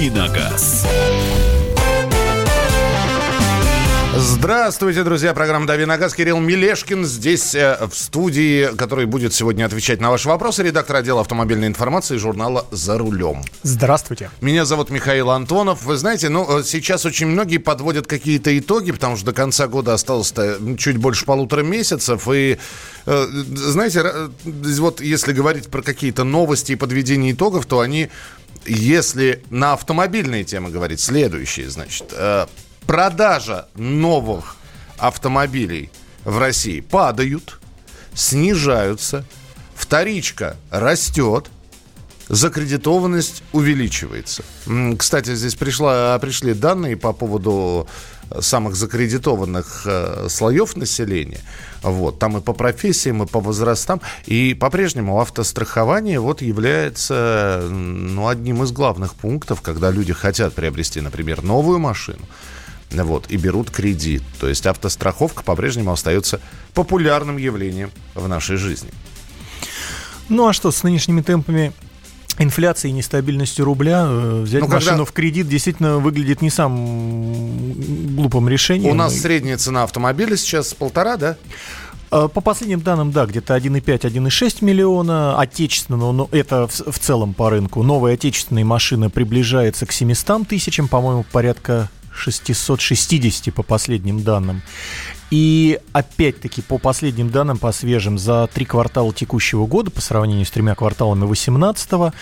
«Давиногаз». Здравствуйте, друзья. Программа «Дави на газ». Кирилл Мелешкин здесь э, в студии, который будет сегодня отвечать на ваши вопросы. Редактор отдела автомобильной информации журнала «За рулем». Здравствуйте. Меня зовут Михаил Антонов. Вы знаете, ну, э, сейчас очень многие подводят какие-то итоги, потому что до конца года осталось чуть больше полутора месяцев. И, э, знаете, вот если говорить про какие-то новости и подведение итогов, то они, если на автомобильные темы говорить, следующие, значит продажа новых автомобилей в России падают, снижаются, вторичка растет, закредитованность увеличивается. Кстати, здесь пришла, пришли данные по поводу самых закредитованных э, слоев населения. Вот, там и по профессиям, и по возрастам. И по-прежнему автострахование вот является ну, одним из главных пунктов, когда люди хотят приобрести, например, новую машину вот, и берут кредит. То есть автостраховка по-прежнему остается популярным явлением в нашей жизни. Ну а что, с нынешними темпами инфляции и нестабильностью рубля э, взять ну, машину когда... в кредит действительно выглядит не самым глупым решением. У нас средняя цена автомобиля сейчас полтора, да? Э, по последним данным, да, где-то 1,5-1,6 миллиона отечественного, но это в, в целом по рынку. Новые отечественные машины приближаются к 700 тысячам, по-моему, порядка 660 по последним данным. И опять-таки по последним данным, по свежим, за три квартала текущего года по сравнению с тремя кварталами 2018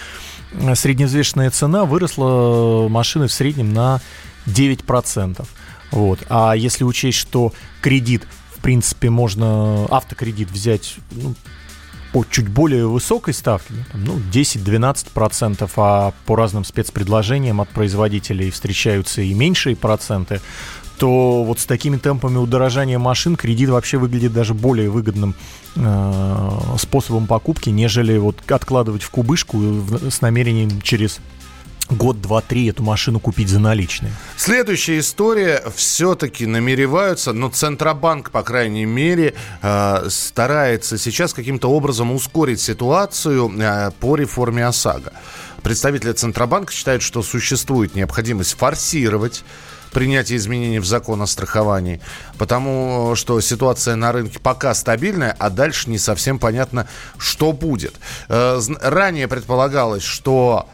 средневзвешенная цена выросла машины в среднем на 9%. Вот. А если учесть, что кредит, в принципе, можно автокредит взять ну, по чуть более высокой ставке, ну, 10-12%, а по разным спецпредложениям от производителей встречаются и меньшие проценты, то вот с такими темпами удорожания машин кредит вообще выглядит даже более выгодным э, способом покупки, нежели вот откладывать в кубышку с намерением через год, два, три эту машину купить за наличные. Следующая история. Все-таки намереваются, но Центробанк, по крайней мере, э, старается сейчас каким-то образом ускорить ситуацию э, по реформе ОСАГО. Представители Центробанка считают, что существует необходимость форсировать принятие изменений в закон о страховании, потому что ситуация на рынке пока стабильная, а дальше не совсем понятно, что будет. Э, ранее предполагалось, что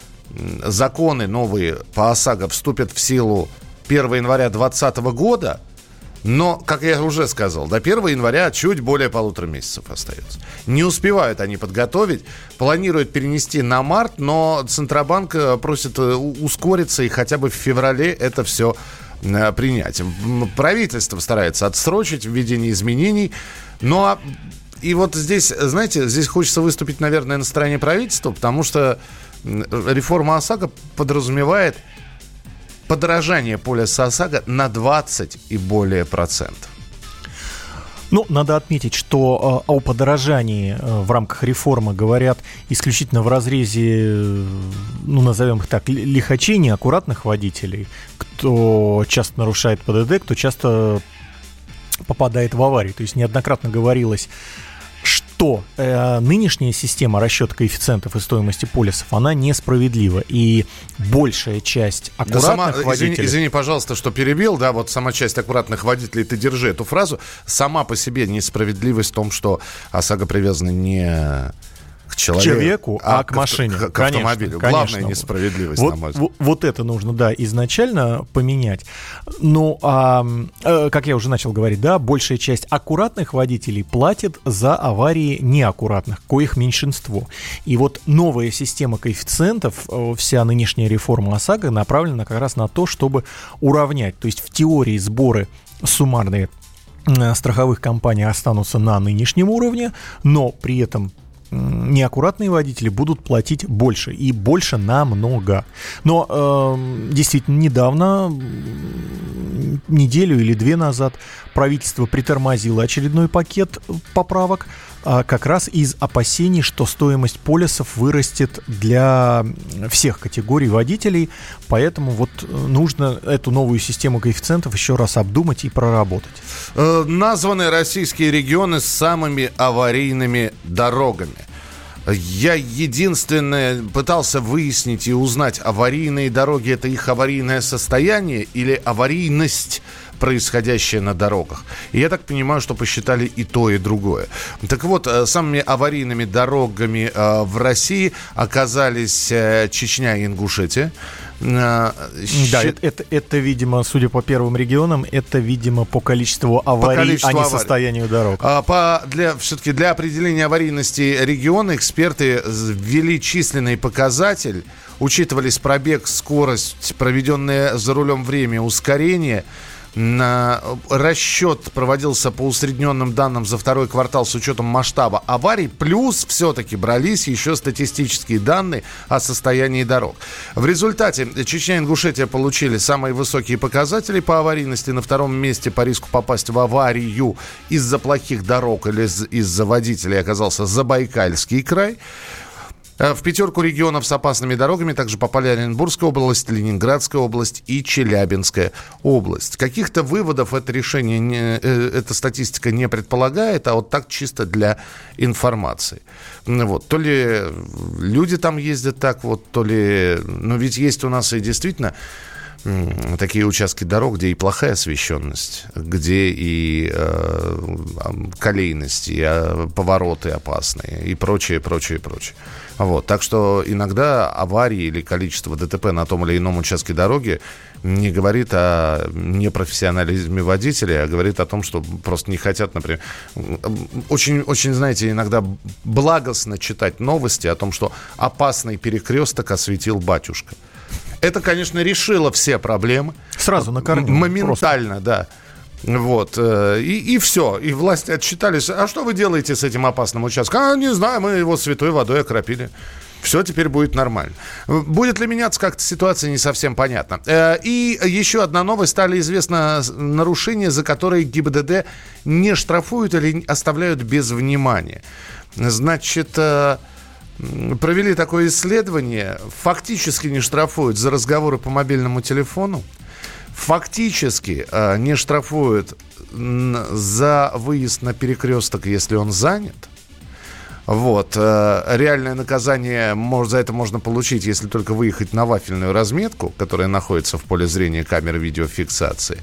законы новые по ОСАГО вступят в силу 1 января 2020 года, но, как я уже сказал, до 1 января чуть более полутора месяцев остается. Не успевают они подготовить, планируют перенести на март, но Центробанк э, просит э, ускориться и хотя бы в феврале это все э, принять. Правительство старается отсрочить введение изменений, но и вот здесь, знаете, здесь хочется выступить, наверное, на стороне правительства, потому что реформа ОСАГО подразумевает подорожание полиса ОСАГО на 20 и более процентов. Ну, надо отметить, что э, о подорожании э, в рамках реформы говорят исключительно в разрезе, э, ну, назовем их так, лихачей, неаккуратных водителей, кто часто нарушает ПДД, кто часто попадает в аварии. То есть неоднократно говорилось что э, нынешняя система расчета коэффициентов и стоимости полисов, она несправедлива. И большая часть аккуратных да сама, водителей... Извини, извини, пожалуйста, что перебил, да, вот сама часть аккуратных водителей, ты держи эту фразу. Сама по себе несправедливость в том, что ОСАГО привязаны не к человеку, к человеку а, а к машине. К, к конечно, автомобилю. Конечно. Главная несправедливость, вот, на мой взгляд. Вот, это нужно, да, изначально поменять. Ну, а, как я уже начал говорить, да, большая часть аккуратных водителей платит за аварии неаккуратных, коих меньшинство. И вот новая система коэффициентов, э, вся нынешняя реформа ОСАГО направлена как раз на то, чтобы уравнять. То есть в теории сборы суммарные э, страховых компаний останутся на нынешнем уровне, но при этом неаккуратные водители будут платить больше и больше намного. Но э, действительно недавно, неделю или две назад, правительство притормозило очередной пакет поправок, а как раз из опасений, что стоимость полисов вырастет для всех категорий водителей, поэтому вот э, нужно эту новую систему коэффициентов еще раз обдумать и проработать. Э, названы российские регионы с самыми аварийными дорогами. Я единственное пытался выяснить и узнать, аварийные дороги это их аварийное состояние или аварийность происходящее на дорогах. И я так понимаю, что посчитали и то, и другое. Так вот, э, самыми аварийными дорогами э, в России оказались э, Чечня и Ингушетия. Да, это, это, это, видимо, судя по первым регионам, это, видимо, по количеству аварий, по количеству а не аварий. состоянию дорог. А, по, для, все-таки для определения аварийности региона эксперты ввели численный показатель, учитывались пробег, скорость, проведенное за рулем время, ускорение – расчет проводился по усредненным данным за второй квартал с учетом масштаба аварий, плюс все-таки брались еще статистические данные о состоянии дорог. В результате Чечня и Ингушетия получили самые высокие показатели по аварийности. На втором месте по риску попасть в аварию из-за плохих дорог или из-за водителей оказался Забайкальский край. Э, в пятерку регионов с опасными дорогами также попали Оренбургская область, Ленинградская область и Челябинская область. Каких-то выводов это решение, не, э, эта статистика не предполагает, а вот так чисто для информации. Вот. То ли люди там ездят так вот, то ли... Но ведь есть у нас и действительно такие участки дорог, где и плохая освещенность, где и э, колейность, и э, повороты опасные, и прочее, прочее, прочее. Вот. Так что иногда аварии или количество ДТП на том или ином участке дороги не говорит о непрофессионализме водителя, а говорит о том, что просто не хотят, например... Очень, очень, знаете, иногда благостно читать новости о том, что опасный перекресток осветил батюшка. Это, конечно, решило все проблемы. Сразу на корню. Моментально, просто. да. Вот. Э, и, и все. И власти отчитались. А что вы делаете с этим опасным участком? А, не знаю, мы его святой водой окропили. Все теперь будет нормально. Будет ли меняться как-то ситуация, не совсем понятно. Э, и еще одна новость. Стали известно нарушения, за которые ГИБДД не штрафуют или оставляют без внимания. Значит, э, провели такое исследование. Фактически не штрафуют за разговоры по мобильному телефону фактически э, не штрафуют за выезд на перекресток, если он занят – вот. Э, реальное наказание может, за это можно получить, если только выехать на вафельную разметку, которая находится в поле зрения камеры видеофиксации.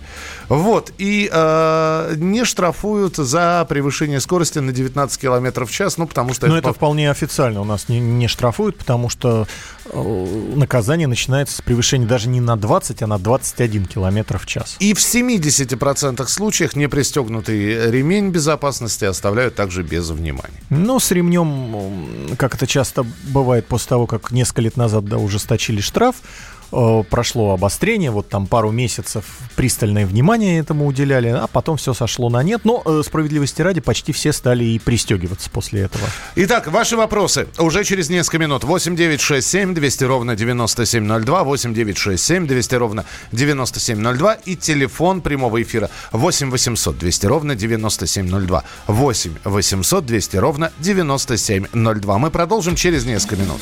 Вот. И э, не штрафуют за превышение скорости на 19 км в час, ну, потому что... Но это, это вполне официально у нас не, не штрафуют, потому что э, наказание начинается с превышения даже не на 20, а на 21 км в час. И в 70% случаях непристегнутый ремень безопасности оставляют также без внимания. Ну, с ремнем ремнем, как это часто бывает после того, как несколько лет назад да, ужесточили штраф, Э, прошло обострение, вот там пару месяцев пристальное внимание этому уделяли, а потом все сошло на нет. Но э, справедливости ради почти все стали и пристегиваться после этого. Итак, ваши вопросы уже через несколько минут. 8 9 6 7 200 ровно 9702, 8 9 6 7 200 ровно 9702 и телефон прямого эфира 8 800 200 ровно 9702. 8 800 200 ровно 9702. Мы продолжим через несколько минут.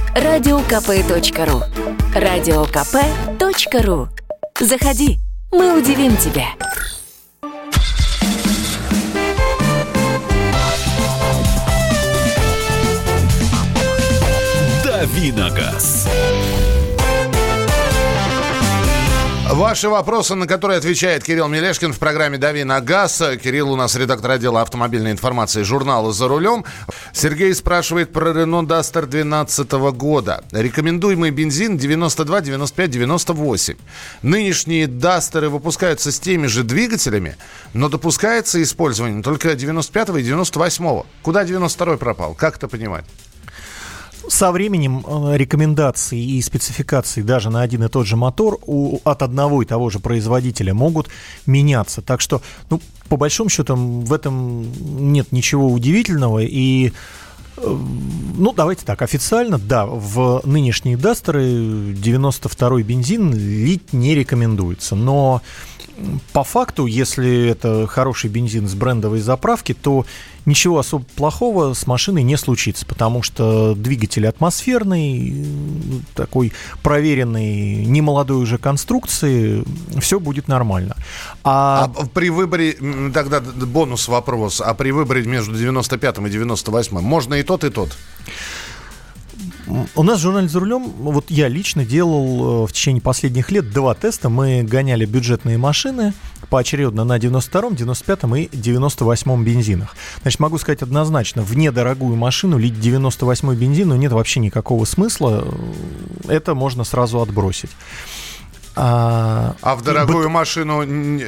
радиокп.ру радиокп.ру Заходи, мы удивим тебя. Давиногаз. Ваши вопросы, на которые отвечает Кирилл Мелешкин в программе «Дави на газ». Кирилл у нас редактор отдела автомобильной информации журнала «За рулем». Сергей спрашивает про Renault Duster 2012 года. Рекомендуемый бензин 92, 95, 98. Нынешние Дастеры выпускаются с теми же двигателями, но допускается использование только 95 и 98. Куда 92 пропал? Как это понимать? Со временем э, рекомендации и спецификации даже на один и тот же мотор у, от одного и того же производителя могут меняться. Так что, ну, по большому счету, в этом нет ничего удивительного. И э, ну, давайте так, официально, да, в нынешние Дастеры 92-й бензин лить не рекомендуется. Но по факту, если это хороший бензин с брендовой заправки, то ничего особо плохого с машиной не случится, потому что двигатель атмосферный, такой проверенный, немолодой уже конструкции, все будет нормально. А... а при выборе, тогда бонус вопрос, а при выборе между 95 и 98 можно и тот, и тот? У нас в журнале «За рулем», вот я лично делал э, в течение последних лет два теста. Мы гоняли бюджетные машины поочередно на 92-м, 95-м и 98-м бензинах. Значит, могу сказать однозначно, в недорогую машину лить 98-й бензин, ну, нет вообще никакого смысла. Это можно сразу отбросить. А, а в дорогую б... машину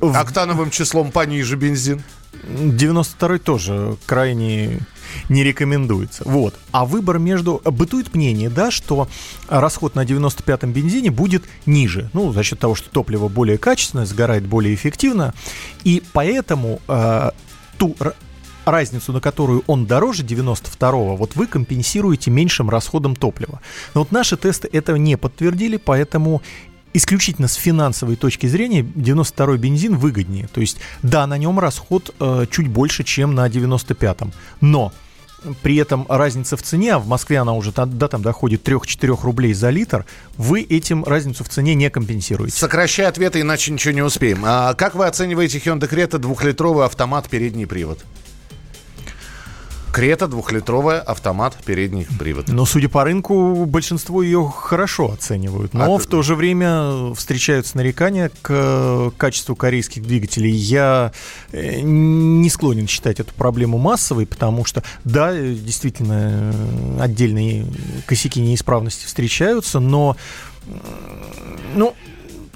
октановым числом пониже бензин? 92 тоже крайне не рекомендуется. Вот. А выбор между... Бытует мнение, да, что расход на 95-м бензине будет ниже. Ну, за счет того, что топливо более качественное, сгорает более эффективно. И поэтому э, ту разницу, на которую он дороже 92-го, вот вы компенсируете меньшим расходом топлива. Но вот наши тесты этого не подтвердили, поэтому исключительно с финансовой точки зрения 92-й бензин выгоднее. То есть, да, на нем расход э, чуть больше, чем на 95-м. Но при этом разница в цене, а в Москве она уже да, там доходит 3-4 рублей за литр, вы этим разницу в цене не компенсируете. Сокращай ответы, иначе ничего не успеем. А как вы оцениваете Hyundai Creta двухлитровый автомат передний привод? Крета двухлитровая, автомат, передний привод. Но, судя по рынку, большинство ее хорошо оценивают. Но а в то же время встречаются нарекания к качеству корейских двигателей. Я э, не склонен считать эту проблему массовой, потому что, да, действительно, отдельные косяки неисправности встречаются, но ну,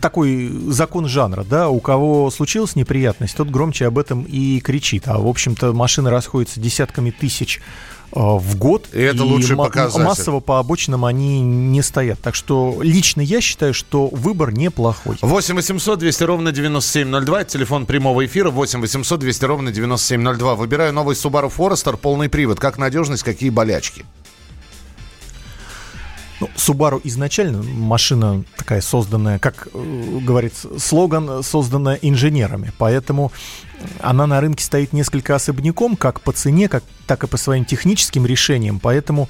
такой закон жанра, да, у кого случилась неприятность, тот громче об этом и кричит. А, в общем-то, машины расходятся десятками тысяч э, в год. И это и лучший показатель. Массово по обочинам они не стоят. Так что лично я считаю, что выбор неплохой. 8 800 200 ровно 9702. Это телефон прямого эфира. 8 800 200 ровно 9702. Выбираю новый Subaru Forester, полный привод. Как надежность, какие болячки? Ну, Subaru изначально машина такая созданная, как э, говорит слоган, созданная инженерами. Поэтому она на рынке стоит несколько особняком, как по цене, как, так и по своим техническим решениям. Поэтому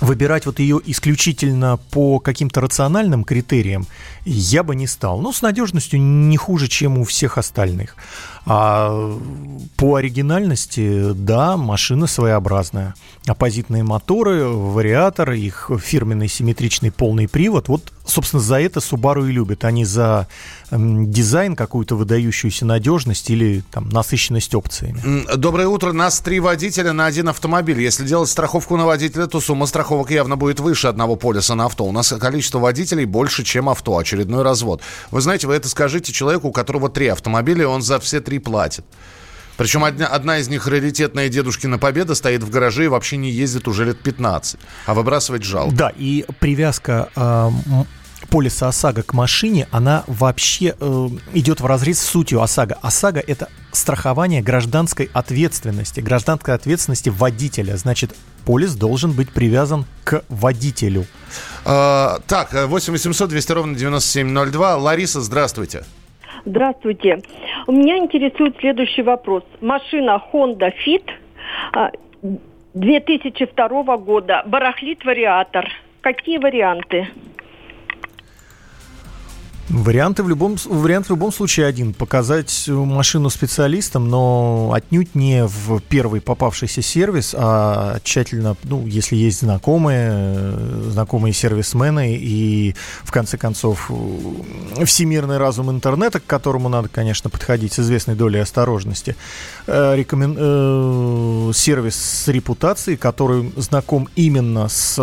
выбирать вот ее исключительно по каким-то рациональным критериям я бы не стал. Но с надежностью не хуже, чем у всех остальных. А по оригинальности, да, машина своеобразная. Оппозитные моторы, вариатор, их фирменный симметричный полный привод. Вот, собственно, за это Subaru и любят. Они за дизайн, какую-то выдающуюся надежность или там насыщенность опциями. Доброе утро. Нас три водителя на один автомобиль. Если делать страховку на водителя, то сумма страховок явно будет выше одного полиса на авто. У нас количество водителей больше, чем авто. Очередной развод. Вы знаете, вы это скажите человеку, у которого три автомобиля, он за все три платит. Причем одна, одна из них раритетная дедушкина победа стоит в гараже и вообще не ездит уже лет 15. А выбрасывать жалко. Да, и привязка э, полиса ОСАГО к машине, она вообще э, идет в разрез с сутью ОСАГО. ОСАГО – это страхование гражданской ответственности, гражданской ответственности водителя. Значит, полис должен быть привязан к водителю. А, так, 8 800 200 ровно 9702. Лариса, здравствуйте. Здравствуйте. У меня интересует следующий вопрос. Машина Honda Fit 2002 а, года. Барахлит вариатор. Какие варианты? Варианты в любом, вариант в любом случае один. Показать машину специалистам, но отнюдь не в первый попавшийся сервис, а тщательно, ну, если есть знакомые, знакомые сервисмены и, в конце концов, всемирный разум интернета, к которому надо, конечно, подходить с известной долей осторожности. Э, рекомен... Э, сервис с репутацией, который знаком именно с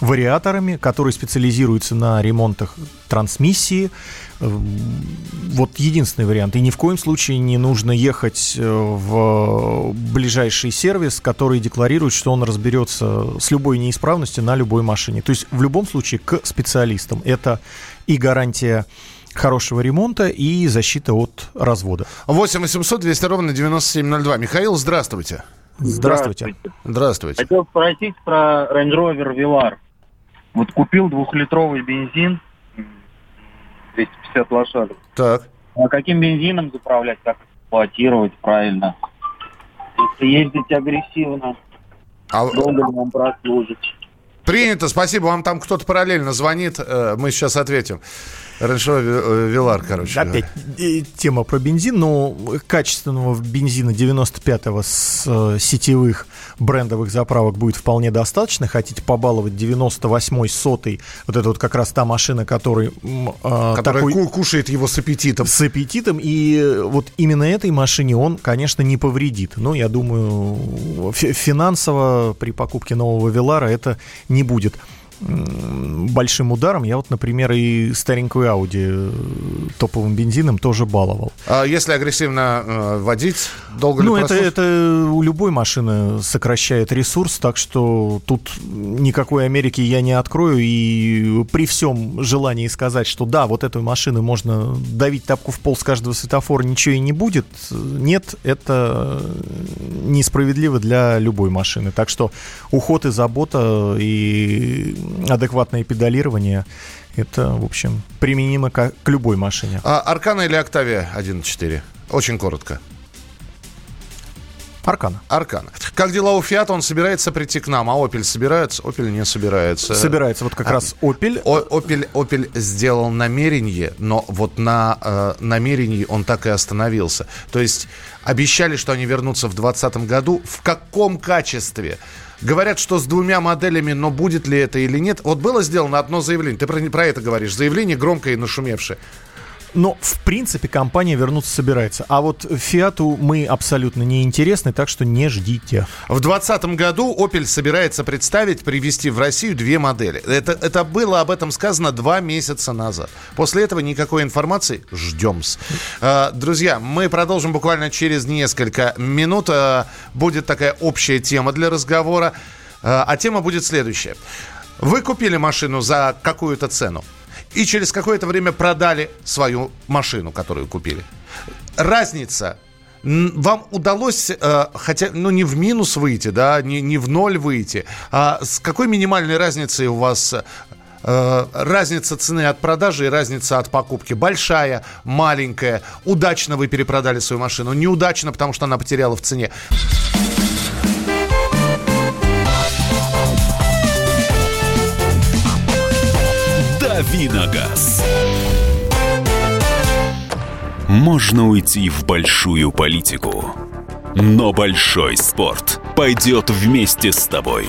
вариаторами, которые специализируются на ремонтах трансмиссии. Э, вот единственный вариант. И ни в коем случае не нужно ехать э, в ближайший сервис, который декларирует, что он разберется с любой неисправностью на любой машине. То есть в любом случае к специалистам. Это и гарантия хорошего ремонта и защита от развода. 8 800 200 ровно 9702. Михаил, здравствуйте. Здравствуйте. Здравствуйте. Хотел спросить про Range Rover Velar. Вот купил двухлитровый бензин, 250 лошадок. Так. А каким бензином заправлять, как эксплуатировать правильно? Если ездить агрессивно, А, долго нам прослужить? принято, спасибо. Вам там кто-то параллельно звонит. э, Мы сейчас ответим. Раньше Вилар, короче. Опять э, тема про бензин, но качественного бензина 95-го с э, сетевых брендовых заправок будет вполне достаточно. Хотите побаловать 98-й, сотый, вот это вот как раз та машина, который м, э, Который такой ку- кушает его с аппетитом. с аппетитом, и э, вот именно этой машине он, конечно, не повредит. Но я думаю, фи- финансово при покупке нового Велара это не будет большим ударом. Я вот, например, и старенькую Audi э, топовым бензином тоже баловал. А если агрессивно э, водить, долго ли Ну, это, это у любой машины сокращает ресурс, так что тут никакой Америки я не открою. И при всем желании сказать, что да, вот эту машину можно давить тапку в пол с каждого светофора, ничего и не будет, нет, это несправедливо для любой машины. Так что уход и забота и адекватное педалирование это, в общем, применимо ка- к любой машине. А, Аркана или Октавия 1.4? Очень коротко. Аркана. Аркана. Как дела у Фиата? Он собирается прийти к нам, а Opel собирается? Opel не собирается. Собирается вот как А, раз Opel. О- Opel, Opel сделал намерение, но вот на э, намерении он так и остановился. То есть обещали, что они вернутся в 2020 году. В каком качестве? Говорят, что с двумя моделями, но будет ли это или нет? Вот было сделано одно заявление. Ты про, про это говоришь. Заявление громкое и нашумевшее. Но, в принципе, компания вернуться собирается. А вот Фиату мы абсолютно не интересны, так что не ждите. В 2020 году Opel собирается представить, привезти в Россию две модели. Это, это было об этом сказано два месяца назад. После этого никакой информации ждем. Друзья, мы продолжим буквально через несколько минут. А, Будет такая общая тема для разговора. А а тема будет следующая. Вы купили машину за какую-то цену и через какое-то время продали свою машину, которую купили. Разница вам удалось, э, хотя, ну, не в минус выйти, да, не, не в ноль выйти, а с какой минимальной разницей у вас э, разница цены от продажи и разница от покупки? Большая, маленькая, удачно вы перепродали свою машину, неудачно, потому что она потеряла в цене. Давиногаз. Можно уйти в большую политику, но большой спорт пойдет вместе с тобой.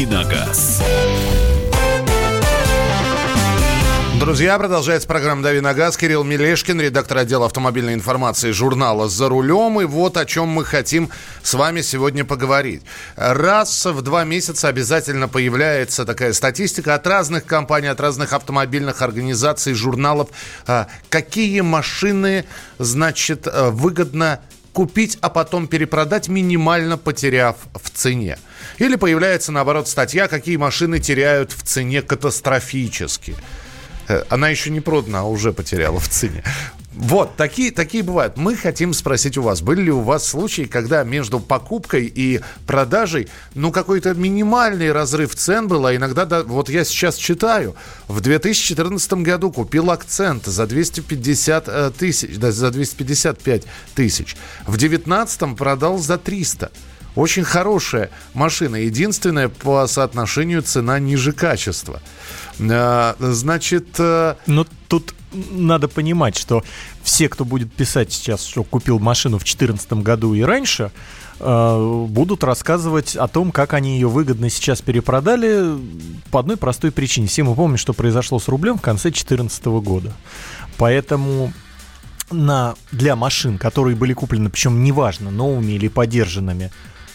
Давиногаз. Друзья, продолжается программа «Дави на газ». Кирилл Мелешкин, редактор отдела автомобильной информации журнала «За рулем». И вот о чем мы хотим с вами сегодня поговорить. Раз в два месяца обязательно появляется такая статистика от разных компаний, от разных автомобильных организаций, журналов. А, Какие машины, значит, э, выгодно купить, а потом перепродать, минимально потеряв в цене. Или появляется, наоборот, статья, какие машины теряют в цене катастрофически. Э, Она еще не продана, а уже потеряла в цене. Вот, такие, такие бывают. Мы хотим спросить у вас, были ли у вас случаи, когда между покупкой и продажей, ну, какой-то минимальный разрыв цен был, а иногда, да, вот я сейчас читаю, в 2014 году купил акцент за 250 э, тысяч, да, за 255 тысяч. В 2019 продал за 300. Очень хорошая машина. Единственное, по соотношению цена ниже качества. А, значит... Э, Но тут надо понимать, что все, кто будет писать сейчас, что купил машину в 2014 году и раньше, э, будут рассказывать о том, как они ее выгодно сейчас перепродали по одной простой причине. Все мы помним, что произошло с рублем в конце 2014 года. Поэтому на, для машин, которые были куплены, причем неважно, новыми или подержанными,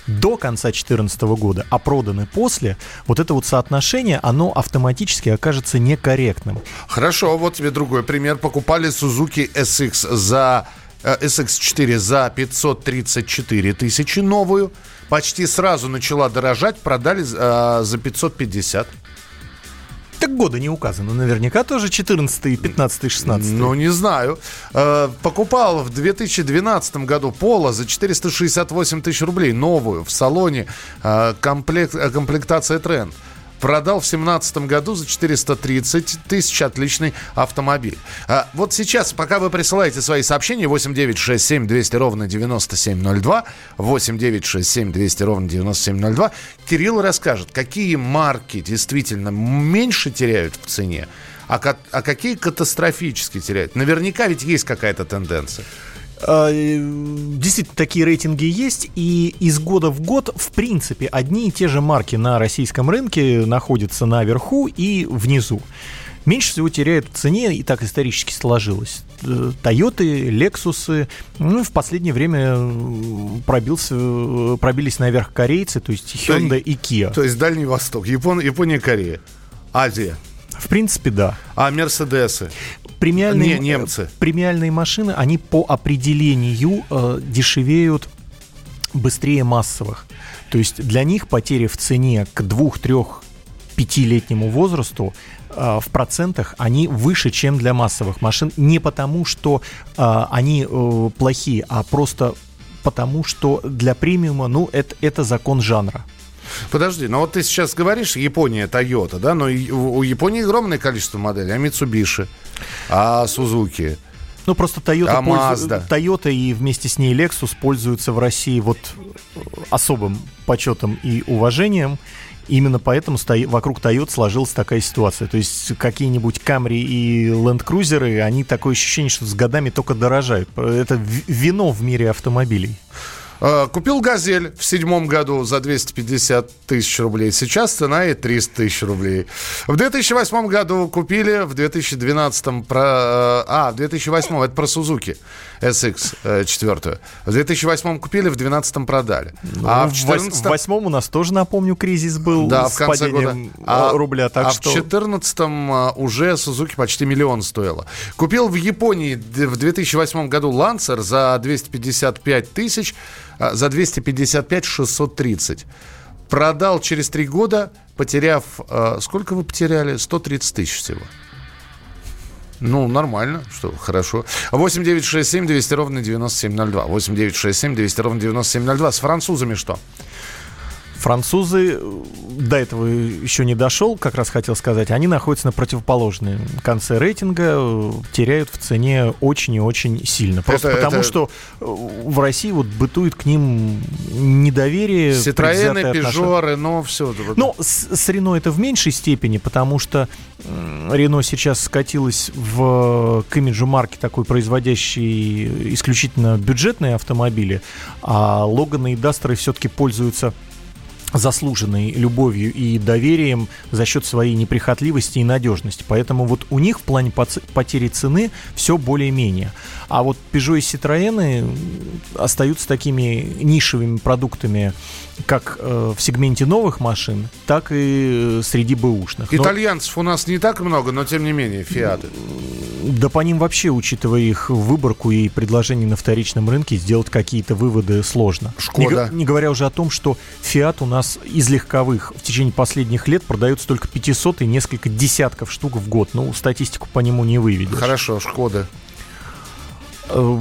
до конца 2014 года, а проданы после, вот это вот соотношение, оно автоматически окажется некорректным. Хорошо, вот тебе другой пример. Покупали Suzuki SX за SX4 э, за 534 тысячи новую. Почти сразу начала дорожать, продали э, за 550. Так года не указано. Наверняка тоже 14, 15, 16. Ну, не знаю. Э, покупал в 2012 году Пола за 468 тысяч рублей. Новую в салоне. Э, комплект, э, комплектация тренд. Продал в 2017 году за 430 тысяч отличный автомобиль. А вот сейчас, пока вы присылаете свои сообщения, 8967 200 ровно 9702, 8967 200 ровно 9702, Кирилл расскажет, какие марки действительно меньше теряют в цене, а, а какие катастрофически теряют. Наверняка ведь есть какая-то тенденция. А, действительно, такие рейтинги есть, и из года в год, в принципе, одни и те же марки на российском рынке находятся наверху и внизу. Меньше всего теряют в цене, и так исторически сложилось. Тойоты, Лексусы, ну, в последнее время пробился, пробились наверх корейцы, то есть Hyundai и Kia. То есть Дальний Восток, Япон, Япония, Корея, Азия. В принципе, да. А Мерседесы? Премиальные, Не, немцы. Премиальные машины, они по определению э, дешевеют быстрее массовых. То есть для них потери в цене к двух, трех, пятилетнему возрасту э, в процентах они выше, чем для массовых машин. Не потому, что э, они э, плохие, а просто потому, что для премиума, ну, это, это закон жанра. Подожди, но вот ты сейчас говоришь Япония, Toyota, да, но у Японии огромное количество моделей, а Mitsubishi, а Suzuki, ну, просто Toyota, а пользу... Toyota и вместе с ней Lexus пользуются в России вот особым почетом и уважением. Именно поэтому вокруг Toyota сложилась такая ситуация. То есть какие-нибудь Camry и Land Cruiser, они такое ощущение, что с годами только дорожают. Это вино в мире автомобилей. Э, купил «Газель» в седьмом году за 250 тысяч рублей. Сейчас цена и 300 тысяч рублей. В 2008 году купили, в 2012 про... Э, а, в 2008 это про Сузуки SX 4. Э, в 2008 купили, в 2012 продали. Ну, а в 2014... В 2008 у нас тоже, напомню, кризис был да, в конце года. А, рубля. Так а что... в 2014 уже Сузуки почти миллион стоило. Купил в Японии в 2008 году Лансер за 255 тысяч. За 255 630. Продал через три года, потеряв... Сколько вы потеряли? 130 тысяч всего. Ну, нормально, что хорошо. 8 9 6 7 200 ровно 9702. 8 9 6 7 200 ровно 9702. С французами что? Французы, э, до этого еще не дошел, как раз хотел сказать, они находятся на противоположном конце рейтинга, э, теряют в цене очень и очень сильно. Просто это, потому, это... что э, в России вот бытует к ним недоверие. Citroёn, Peugeot, Renault, все. Ну, с, с Renault это в меньшей степени, потому что Renault сейчас скатилась в, к имиджу марки такой, производящей исключительно бюджетные автомобили, а Логаны и Дастеры все-таки пользуются заслуженной любовью и доверием за счет своей неприхотливости и надежности. Поэтому вот у них в плане потери цены все более-менее. А вот Peugeot и Citroёn остаются такими нишевыми продуктами как э, в сегменте новых машин, так и среди бэушных. Итальянцев но... у нас не так много, но тем не менее, фиаты. Да по ним вообще, учитывая их выборку и предложение на вторичном рынке, сделать какие-то выводы сложно. Шкода. Не, не говоря уже о том, что Фиат у нас из легковых в течение последних лет продается только 500 и несколько десятков штук в год. Ну, статистику по нему не выведешь. Хорошо, Шкода. Э,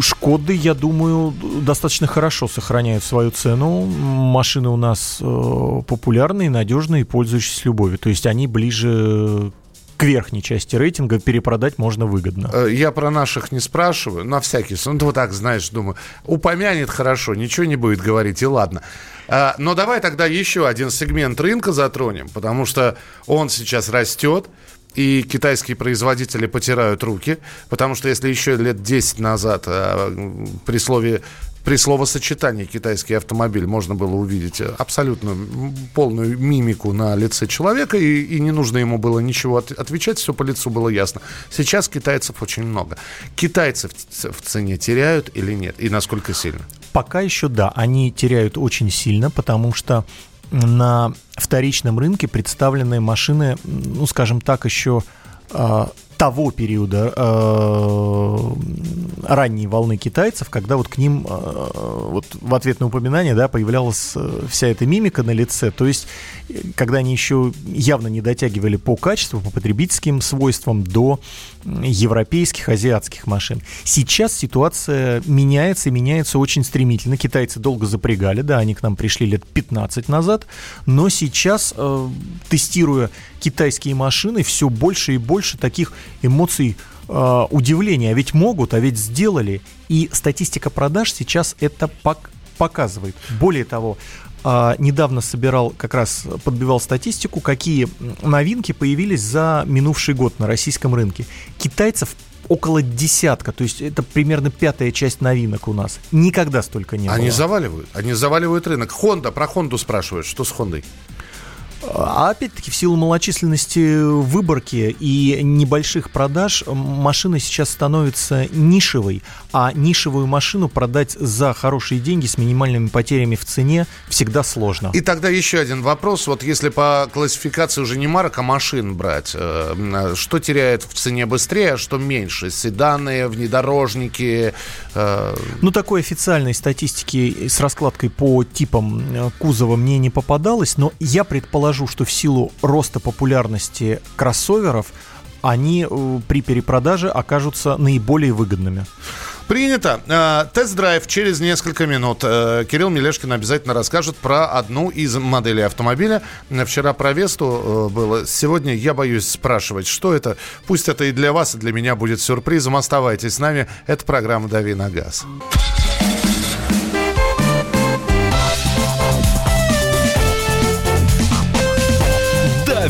Шкоды, я думаю, достаточно хорошо сохраняют свою цену. Машины у нас э, популярные, надежные, пользующиеся любовью. То есть они ближе к верхней части рейтинга перепродать можно выгодно. Э, я про наших не спрашиваю, на всякий случай. Ну, вот так, знаешь, думаю, упомянет хорошо, ничего не будет говорить, и ладно. Но давай тогда еще один сегмент рынка затронем, потому что он сейчас растет, и китайские производители потирают руки, потому что если еще лет 10 назад э, при слове при словосочетании китайский автомобиль можно было увидеть абсолютно полную мимику на лице человека, и, и не нужно ему было ничего от, отвечать, все по лицу было ясно. Сейчас китайцев очень много. Китайцы в, в цене теряют или нет, и насколько сильно? Пока еще да, они теряют очень сильно, потому что на вторичном рынке представлены машины, ну, скажем так, еще а, того периода э, ранней волны китайцев, когда вот к ним э, вот в ответ на упоминание да, появлялась э, вся эта мимика на лице, то есть э, когда они еще явно не дотягивали по качеству, по потребительским свойствам до европейских, азиатских машин. Сейчас ситуация меняется и меняется очень стремительно. Китайцы долго запрягали, да, они к нам пришли лет 15 назад, но сейчас, э, тестируя китайские машины, все больше и больше таких эмоций э, удивления. А ведь могут, а ведь сделали. И статистика продаж сейчас это пок- показывает. Более того, э, недавно собирал, как раз подбивал статистику, какие новинки появились за минувший год на российском рынке. Китайцев около десятка, то есть это примерно пятая часть новинок у нас. Никогда столько не они было. Они заваливают, они заваливают рынок. Хонда, про Хонду спрашивают, что с Хондой? А опять-таки в силу малочисленности выборки и небольших продаж машина сейчас становится нишевой, а нишевую машину продать за хорошие деньги с минимальными потерями в цене всегда сложно. И тогда еще один вопрос. Вот если по классификации уже не марок, а машин брать, э, что теряет в цене быстрее, а что меньше? Седаны, внедорожники? Э... Ну, такой официальной статистики с раскладкой по типам э, кузова мне не попадалось, но я предположу, скажу, что в силу роста популярности кроссоверов они э, при перепродаже окажутся наиболее выгодными. Принято. Э, тест-драйв через несколько минут. Э, Кирилл Мелешкин обязательно расскажет про одну из моделей автомобиля. Вчера про Весту было. Сегодня я боюсь спрашивать, что это. Пусть это и для вас, и для меня будет сюрпризом. Оставайтесь с нами. Это программа «Дави на газ».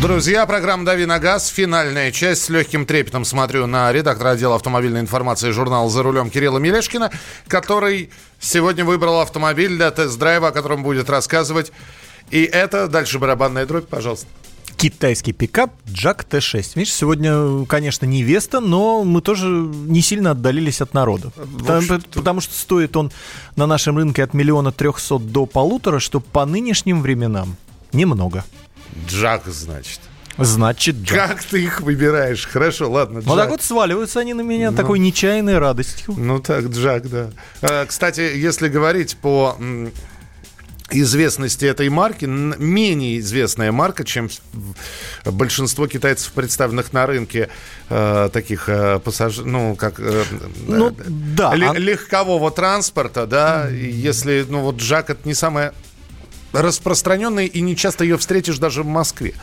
Друзья, программа «Дави на газ», финальная часть. С легким трепетом смотрю на редактора отдела автомобильной информации журнала «За рулем» Кирилла Мелешкина, который сегодня выбрал автомобиль для тест-драйва, о котором будет рассказывать. И это дальше барабанная дробь, пожалуйста китайский пикап Jack T6. Видишь, сегодня, конечно, не Веста, но мы тоже не сильно отдалились от народа. Потому, потому что стоит он на нашем рынке от миллиона трехсот до полутора, что по нынешним временам немного. Джак, значит. Значит, Джак. Как ты их выбираешь? Хорошо, ладно, Джак. Вот так вот сваливаются они на меня ну, такой нечаянной радостью. Ну так, Джак, да. А, кстати, если говорить по известности этой марки, менее известная марка, чем большинство китайцев, представленных на рынке э, таких э, пассажиров, ну, как э, ну, да, л- а... легкового транспорта, да, если, ну, вот Джак это не самое распространенная, и не часто ее встретишь даже в Москве.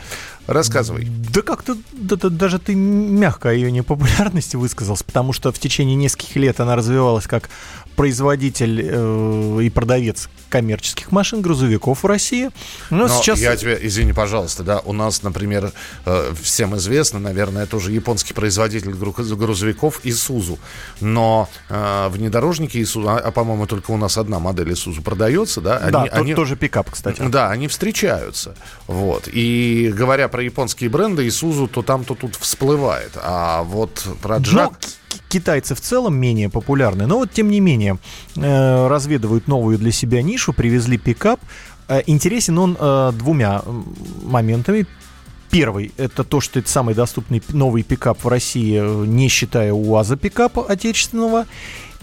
Рассказывай. Да как-то да, да, даже ты мягко о ее непопулярности высказался, потому что в течение нескольких лет она развивалась как производитель э, и продавец коммерческих машин, грузовиков в России. Но, Но сейчас... я тебе, извини, пожалуйста, да, у нас, например, э, всем известно, наверное, тоже японский производитель грузовиков Isuzu. Но э, внедорожники Isuzu, а, а по-моему, только у нас одна модель Isuzu продается, да? Они, да, они, тоже пикап, кстати. Да, они встречаются. Вот. И говоря про японские бренды, Isuzu то там, то тут всплывает. А вот про Джак... Но китайцы в целом менее популярны. Но вот тем не менее э, разведывают новую для себя нишу, привезли пикап. Э, интересен он э, двумя моментами. Первый – это то, что это самый доступный новый пикап в России, не считая УАЗа пикапа отечественного.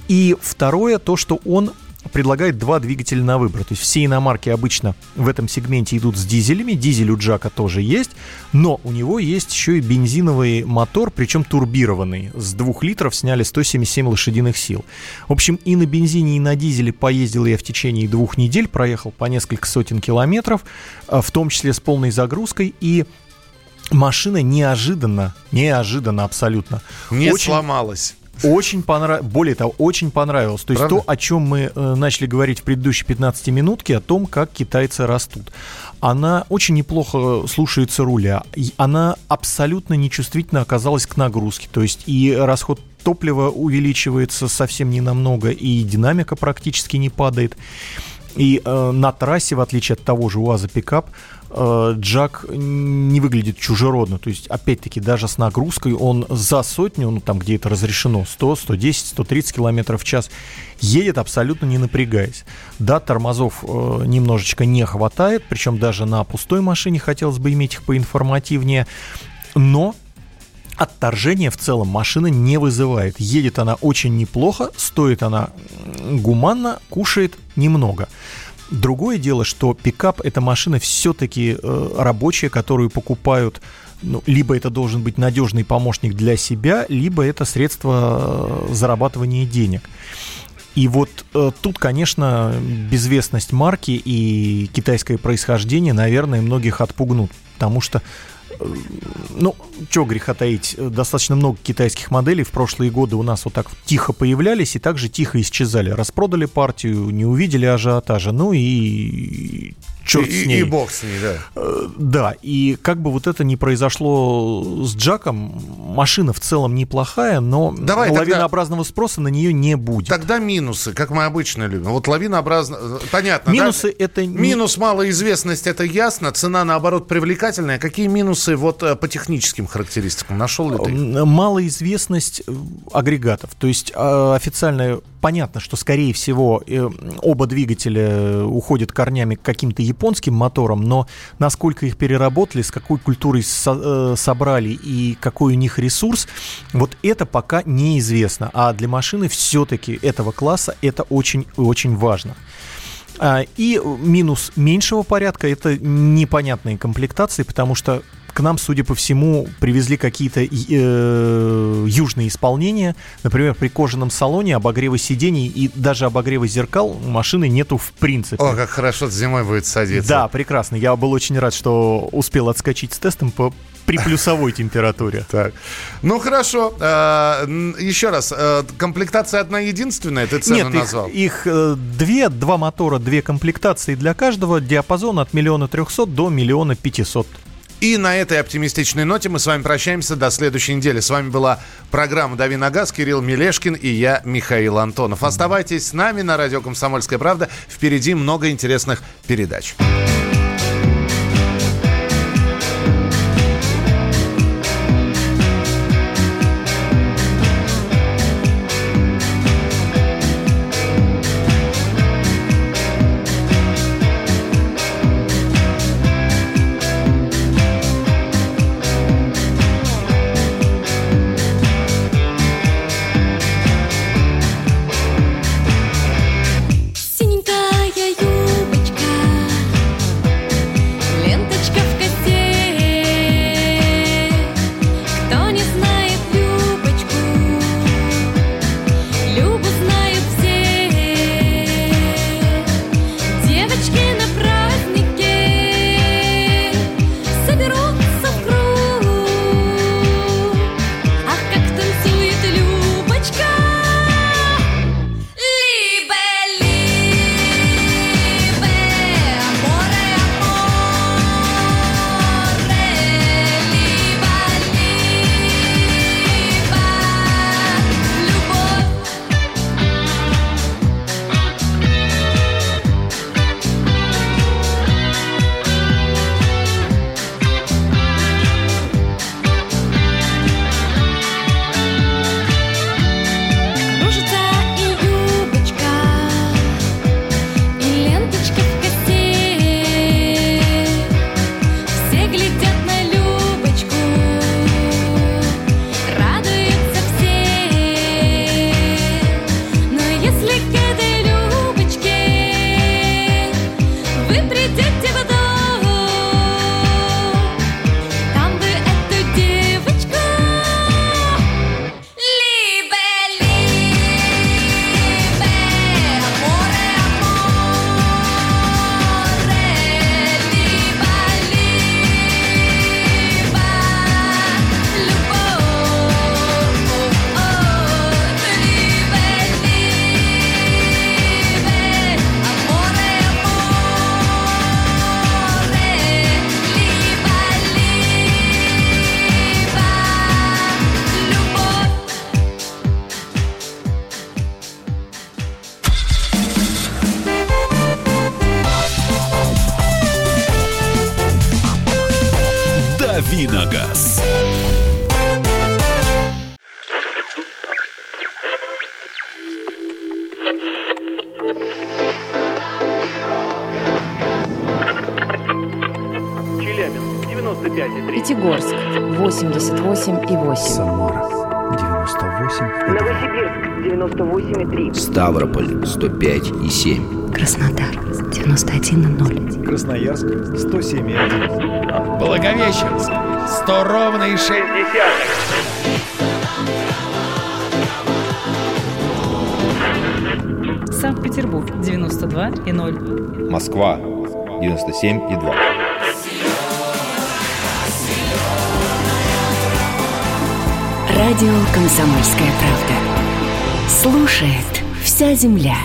И второе – то, что он предлагает два двигателя на выбор. То есть все иномарки обычно в этом сегменте идут с дизелями. Дизель у Джака тоже есть. Но у него есть еще и бензиновый мотор, причем турбированный. С двух литров сняли 177 лошадиных сил. В общем, и на бензине, и на дизеле поездил я в течение двух недель. Проехал по несколько сотен километров, а, в том числе с полной загрузкой. И машина неожиданно, неожиданно абсолютно. Не очень, сломалась. Очень понравилось, более того, очень понравилось. То есть Правда? то, о чем мы э, начали говорить в предыдущей 15 минутке, о том, как китайцы растут. Она очень неплохо слушается руля. Она абсолютно нечувствительно оказалась к нагрузке. То есть и расход топлива увеличивается совсем не намного, и динамика практически не падает. И э, на трассе, в отличие от того же УАЗа пикап, Джак не выглядит чужеродно. То есть, опять-таки, даже с нагрузкой он за сотню, ну там, где это разрешено, 100, 110, 130 километров в час, едет абсолютно не напрягаясь. Да, тормозов э, немножечко не хватает, причем даже на пустой машине хотелось бы иметь их поинформативнее, но отторжение в целом машина не вызывает. Едет она очень неплохо, стоит она гуманно, кушает немного. Другое дело, что пикап это машина все-таки э, рабочая, которую покупают ну, либо это должен быть надежный помощник для себя, либо это средство э, зарабатывания денег. И вот э, тут, конечно, безвестность марки и китайское происхождение, наверное, многих отпугнут, потому что ну, что греха таить, достаточно много китайских моделей в прошлые годы у нас вот так тихо появлялись и также тихо исчезали. Распродали партию, не увидели ажиотажа, ну и черт и, с ней. И бог с ней, да. Э, да, и как бы вот это не произошло с Джаком, машина в целом неплохая, но Давай, лавинообразного тогда... спроса на нее не будет. Тогда минусы, как мы обычно любим. Вот лавинообразно... Понятно, Минусы да? это... Минус малоизвестность, это ясно. Цена, наоборот, привлекательная. Какие минусы вот э, по техническим характеристикам нашел ли ты? Малоизвестность э, агрегатов. То есть официальная понятно, что, скорее всего, э, оба двигателя уходят корнями к каким-то японским моторам, но насколько их переработали, с какой культурой со- э, собрали и какой у них ресурс, вот это пока неизвестно. А для машины все-таки этого класса это очень-очень важно. А, и минус меньшего порядка это непонятные комплектации, потому что к нам, судя по всему, привезли какие-то э, южные исполнения. Например, при кожаном салоне обогрева сидений и даже обогрева зеркал машины нету в принципе. О, как хорошо зимой будет садиться. Да, прекрасно. Я был очень рад, что успел отскочить с тестом по при плюсовой температуре. Так. Ну хорошо. А, еще раз. А, комплектация одна единственная, ты цену Нет, назвал? Их, их э, две, два мотора, две комплектации для каждого. Диапазон от миллиона трехсот до миллиона пятисот. И на этой оптимистичной ноте мы с вами прощаемся до следующей недели. С вами была программа «Дави на газ», Кирилл Мелешкин и я, Михаил Антонов. Оставайтесь с нами на радио «Комсомольская правда». Впереди много интересных передач. 98,3. Ставрополь 105 и 7. Краснодар 91,0. Красноярск 107,1. Благовещенск 100 ровно и 6 Санкт-Петербург 92,0. Москва 97,2. Радио «Комсомольская правда». Слушает вся земля.